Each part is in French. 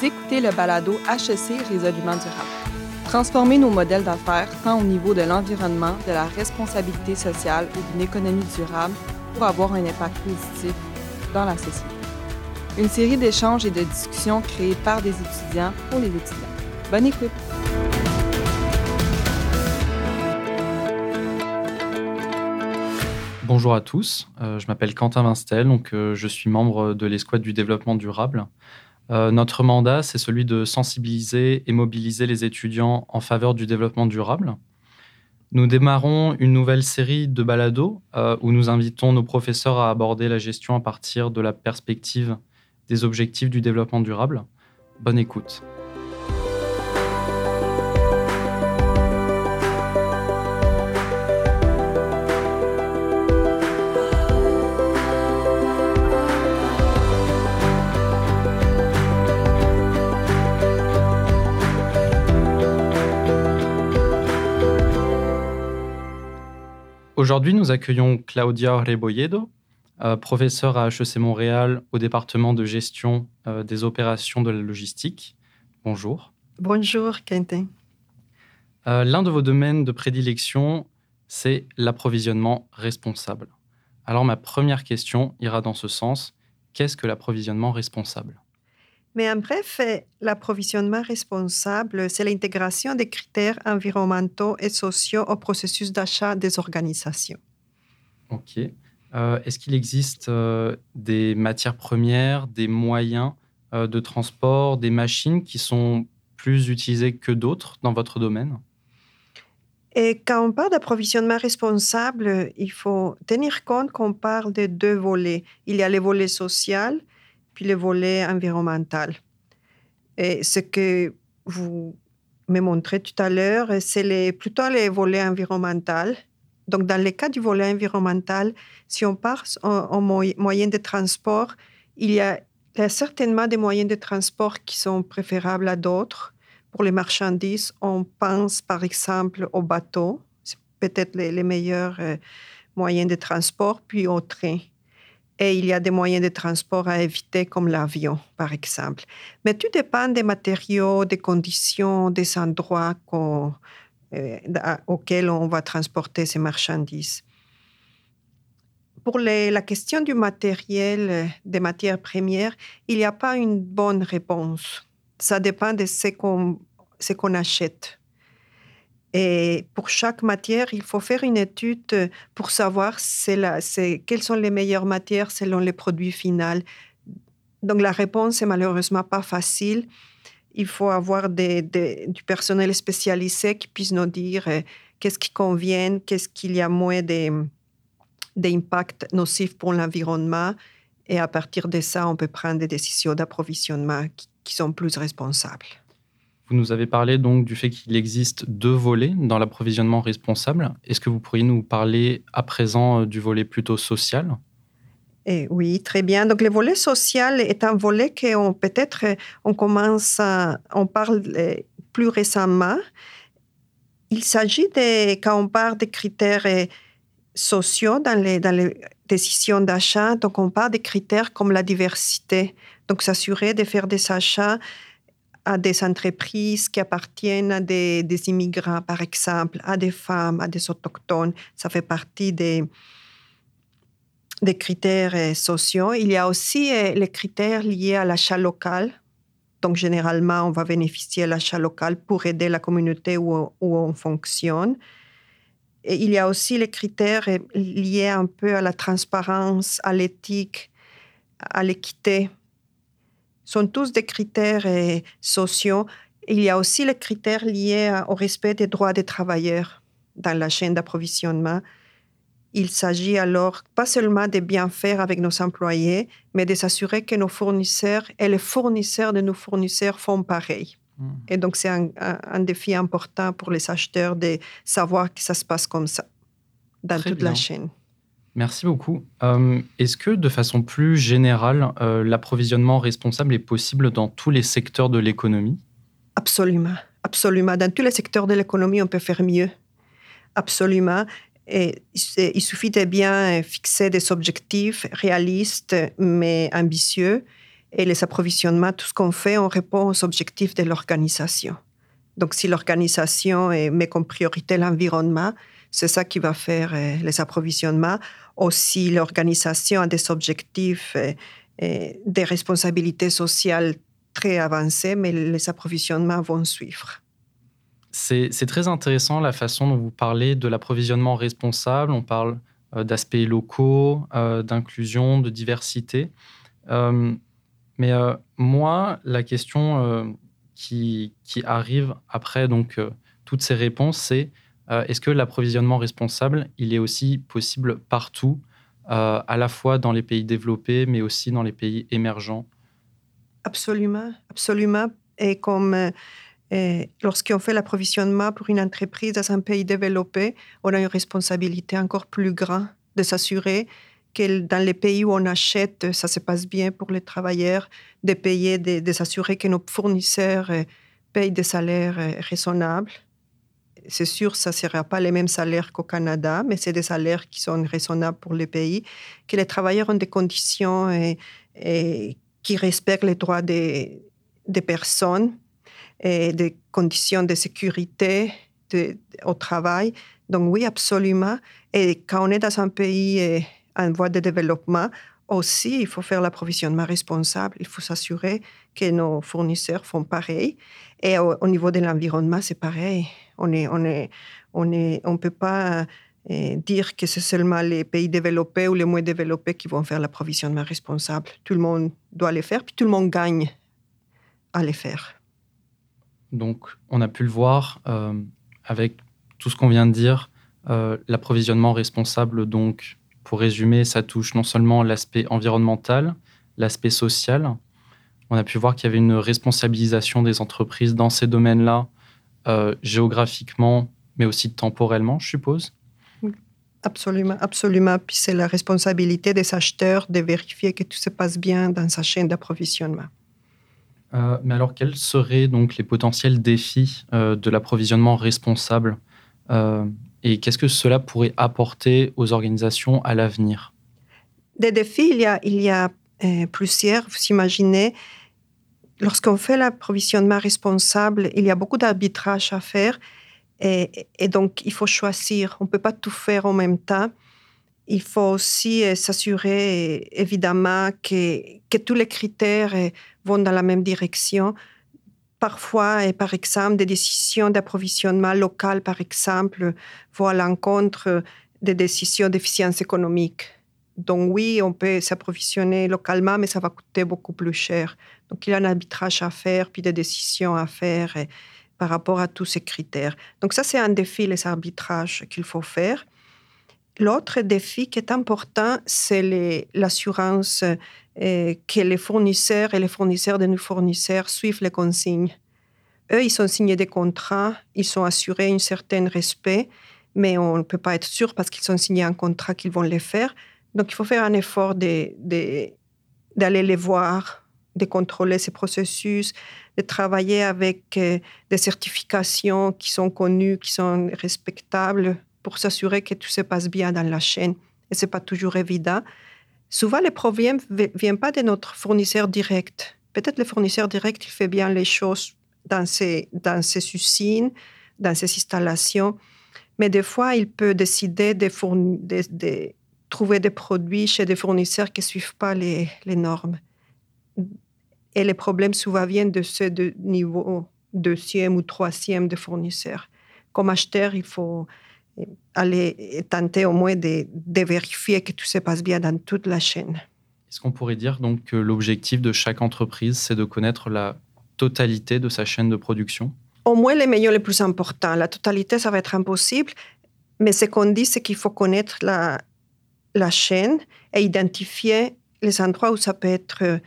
Vous le balado HEC Résolument durable. Transformer nos modèles d'affaires tant au niveau de l'environnement, de la responsabilité sociale ou d'une économie durable pour avoir un impact positif dans la société. Une série d'échanges et de discussions créées par des étudiants pour les étudiants. Bonne écoute! Bonjour à tous, euh, je m'appelle Quentin Vinstel, donc euh, je suis membre de l'escouade du développement durable. Euh, notre mandat, c'est celui de sensibiliser et mobiliser les étudiants en faveur du développement durable. Nous démarrons une nouvelle série de balados où nous invitons nos professeurs à aborder la gestion à partir de la perspective des objectifs du développement durable. Bonne écoute. Aujourd'hui, nous accueillons Claudia Rebolledo, euh, professeure à HEC Montréal au département de gestion euh, des opérations de la logistique. Bonjour. Bonjour, Quentin. Euh, l'un de vos domaines de prédilection, c'est l'approvisionnement responsable. Alors ma première question ira dans ce sens. Qu'est-ce que l'approvisionnement responsable? Mais en bref, l'approvisionnement responsable, c'est l'intégration des critères environnementaux et sociaux au processus d'achat des organisations. OK. Euh, est-ce qu'il existe euh, des matières premières, des moyens euh, de transport, des machines qui sont plus utilisées que d'autres dans votre domaine? Et quand on parle d'approvisionnement responsable, il faut tenir compte qu'on parle de deux volets. Il y a le volet social puis le volet environnemental. Et ce que vous me montrez tout à l'heure, c'est plutôt le volet environnemental. Donc, dans le cas du volet environnemental, si on part en, moyens de transport, il y, a, certainement des moyens de transport qui sont préférables à d'autres. Pour les marchandises, on pense par exemple au bateau, c'est peut-être les, les, meilleurs euh, moyens de transport, puis au train. Et il y a des moyens de transport à éviter, comme l'avion, par exemple. Mais tout dépend des matériaux, des conditions, des endroits euh, auxquels on va transporter ces marchandises. Pour la question du matériel, des matières premières, il n'y a pas une bonne réponse. Ça dépend de ce qu'on achète. Et pour chaque matière, il faut faire une étude pour savoir quelles sont les meilleures matières selon les produits finaux. Donc la réponse est malheureusement pas facile. Il faut avoir du personnel spécialisé qui puisse nous dire euh, qu'est-ce qui convient, qu'est-ce qu'il y a moins d'impact nocif pour l'environnement. Et à partir de ça, on peut prendre des décisions d'approvisionnement qui sont plus responsables. Vous nous avez parlé donc du fait qu'il existe deux volets dans l'approvisionnement responsable. Est-ce que vous pourriez nous parler à présent euh, du volet plutôt social? Et eh oui, très bien. Donc, le volet social est un volet qu'on peut-être on commence, à, on parle euh, plus récemment. Il s'agit de, quand on parle des critères euh, sociaux dans les, dans les décisions d'achat, donc on parle des critères comme la diversité. Donc, s'assurer de faire des achats à des entreprises qui appartiennent à des, immigrants, par exemple, à des femmes, à des autochtones. Ça fait partie des, des critères euh, sociaux. Il y a aussi euh, les critères liés à l'achat local. Donc, généralement, on va bénéficier de l'achat local pour aider la communauté où, où on fonctionne. Et il y a aussi les critères euh, liés un peu à la transparence, à l'éthique, à l'équité sont tous des critères euh, sociaux. Il y a aussi les critères liés au respect des droits des travailleurs dans la chaîne d'approvisionnement. Il s'agit alors pas seulement de bien faire avec nos employés, mais de s'assurer que nos fournisseurs et les fournisseurs de nos fournisseurs font pareil. Hmm. Et donc, c'est un, un, défi important pour les acheteurs de savoir que ça se passe comme ça dans toute la chaîne. Merci beaucoup. Euh, est-ce que, de façon plus générale, euh, l'approvisionnement responsable est possible dans tous les secteurs de l'économie? Absolument, absolument. Dans tous les secteurs de l'économie, on peut faire mieux. Absolument. Et il suffit de bien fixer des objectifs réalistes mais ambitieux Et les approvisionnements, tout ce qu'on fait, on répond aux objectifs de l'organisation. Donc, si l'organisation met comme priorité l'environnement, c'est ça qui va faire euh, les approvisionnements. Aussi, l'organisation a des objectifs, et euh, euh, des responsabilités sociales très avancées, mais les approvisionnements vont suivre. C'est très intéressant la façon dont vous parlez de l'approvisionnement responsable. On parle d'aspects locaux, d'inclusion, de diversité. mais moi, la question qui, qui, arrive après donc toutes ces réponses, c'est euh, est-ce que l'approvisionnement responsable, il est aussi possible partout, euh, à la fois dans les pays développés, mais aussi dans les pays émergents? Absolument, absolument. Et comme euh, lorsqu'on fait l'approvisionnement pour une entreprise dans un pays développé, on a une responsabilité encore plus grande de s'assurer que dans les pays où on achète, ça se passe bien pour les travailleurs, de payer, de s'assurer que nos fournisseurs payent des salaires raisonnables c'est sûr, ça ne sera pas les mêmes salaires qu'au Canada, mais c'est des salaires qui sont raisonnables pour le pays, que les travailleurs ont des conditions et, qui respectent les droits des, personnes et des conditions de sécurité au travail. Donc oui, absolument. Et quand on est dans un pays en voie de développement, aussi, il faut faire l'approvisionnement responsable. Il faut s'assurer que nos fournisseurs font pareil. Et au, niveau de l'environnement, c'est pareil. On est, peut pas euh, dire que c'est seulement les pays développés ou les moins développés qui vont faire l'approvisionnement responsable. Tout le monde doit les faire, puis tout le monde gagne à les faire. Donc, on a pu le voir euh, avec tout ce qu'on vient de dire. Euh, l'approvisionnement responsable, donc, pour résumer, ça touche non seulement l'aspect environnemental, l'aspect social, on a pu voir qu'il y avait une responsabilisation des entreprises dans ces domaines-là, euh, géographiquement, mais aussi temporellement, je suppose. Absolument, absolument. Puis c'est la responsabilité des acheteurs de vérifier que tout se passe bien dans sa chaîne d'approvisionnement. Euh, mais alors, quels seraient donc les potentiels défis euh, de l'approvisionnement responsable et qu'est-ce que cela pourrait apporter aux organisations à l'avenir? Des défis, il y a, a plusieurs. Vous imaginez, lorsqu'on fait l'approvisionnement responsable, il y a beaucoup d'arbitrage à faire. Et, donc, il faut choisir. On ne peut pas tout faire en même temps. Il faut aussi euh, s'assurer, évidemment, que, tous les critères euh, vont dans la même direction. Parfois, et par exemple, des décisions d'approvisionnement local, par exemple, vont à l'encontre des décisions d'efficience économique. Donc oui, on peut s'approvisionner localement, mais ça va coûter beaucoup plus cher. Donc, il y a un arbitrage à faire, puis des décisions à faire par rapport à tous ces critères. Donc, ça, c'est un défi, les arbitrages qu'il faut faire. L'autre défi qui est important, c'est l'assurance euh, que les fournisseurs et les fournisseurs de nos fournisseurs suivent les consignes. Eux, ils sont signés des contrats, ils sont assurés un certain respect, mais on ne peut pas être sûr parce qu'ils sont signés un contrat qu'ils vont les faire. Donc, il faut faire un effort d'aller les voir de contrôler ces processus, de travailler avec euh, des certifications qui sont connues, qui sont respectables pour s'assurer que tout se passe bien dans la chaîne. Et ce n'est pas toujours évident. Souvent, les problèmes ne viennent pas de notre fournisseur direct. Peut-être le fournisseur direct, il fait bien les choses dans ses, dans ses usines, dans ses installations, mais des fois, il peut décider de, trouver des produits chez des fournisseurs qui ne suivent pas les, les normes. Et les problèmes souvent viennent de ce de niveau deuxième ou troisième de fournisseurs. Comme acheteur, il faut aller tenter au moins de, de, vérifier que tout se passe bien dans toute la chaîne. Est-ce qu'on pourrait dire donc que l'objectif de chaque entreprise, c'est de connaître la totalité de sa chaîne de production? Au moins les meilleurs, les plus importants. La totalité, ça va être impossible, mais ce qu'on dit, c'est qu'il faut connaître la, la chaîne et identifier les endroits où ça peut être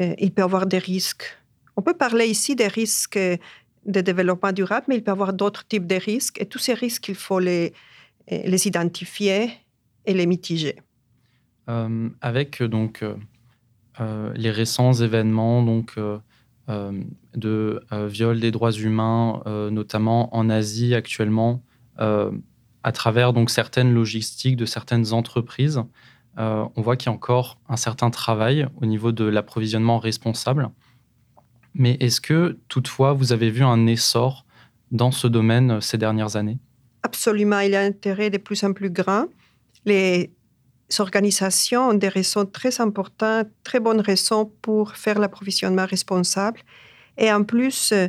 euh, il peut y avoir des risques. On peut parler ici des risques de développement durable, mais il peut y avoir d'autres types de risques. Et tous ces risques, il faut les, euh, identifier et les mitiger. Euh, avec donc les récents événements donc de viol des droits humains, notamment en Asie actuellement, à travers donc certaines logistiques de certaines entreprises, on voit qu'il y a encore un certain travail au niveau de l'approvisionnement responsable. Mais est-ce que toutefois vous avez vu un essor dans ce domaine ces dernières années? Absolument, il y a un intérêt de plus en plus grand. Les organisations ont des raisons très importantes, très bonnes raisons pour faire l'approvisionnement responsable. Et en plus, euh,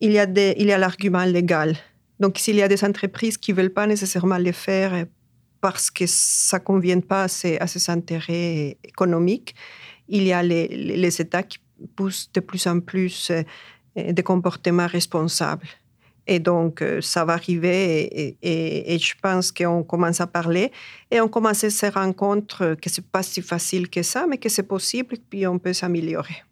il y a, l'argument légal. Donc, s'il y a des entreprises qui ne veulent pas nécessairement le faire parce que ça ne convient pas à ces, intérêts économiques, il y a les, les États qui poussent de plus en plus euh, des comportements responsables. Et donc, euh, ça va arriver et, je pense qu'on commence à parler et on commence à se rendre compte que ce n'est pas si facile que ça, mais que c'est possible et puis on peut s'améliorer.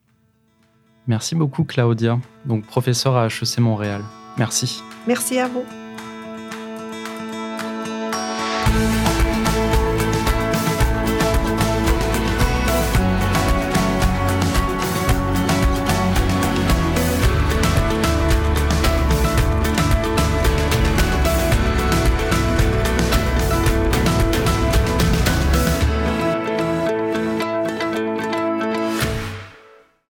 Merci beaucoup, Claudia, donc professeure à HEC Montréal. Merci. Merci à vous.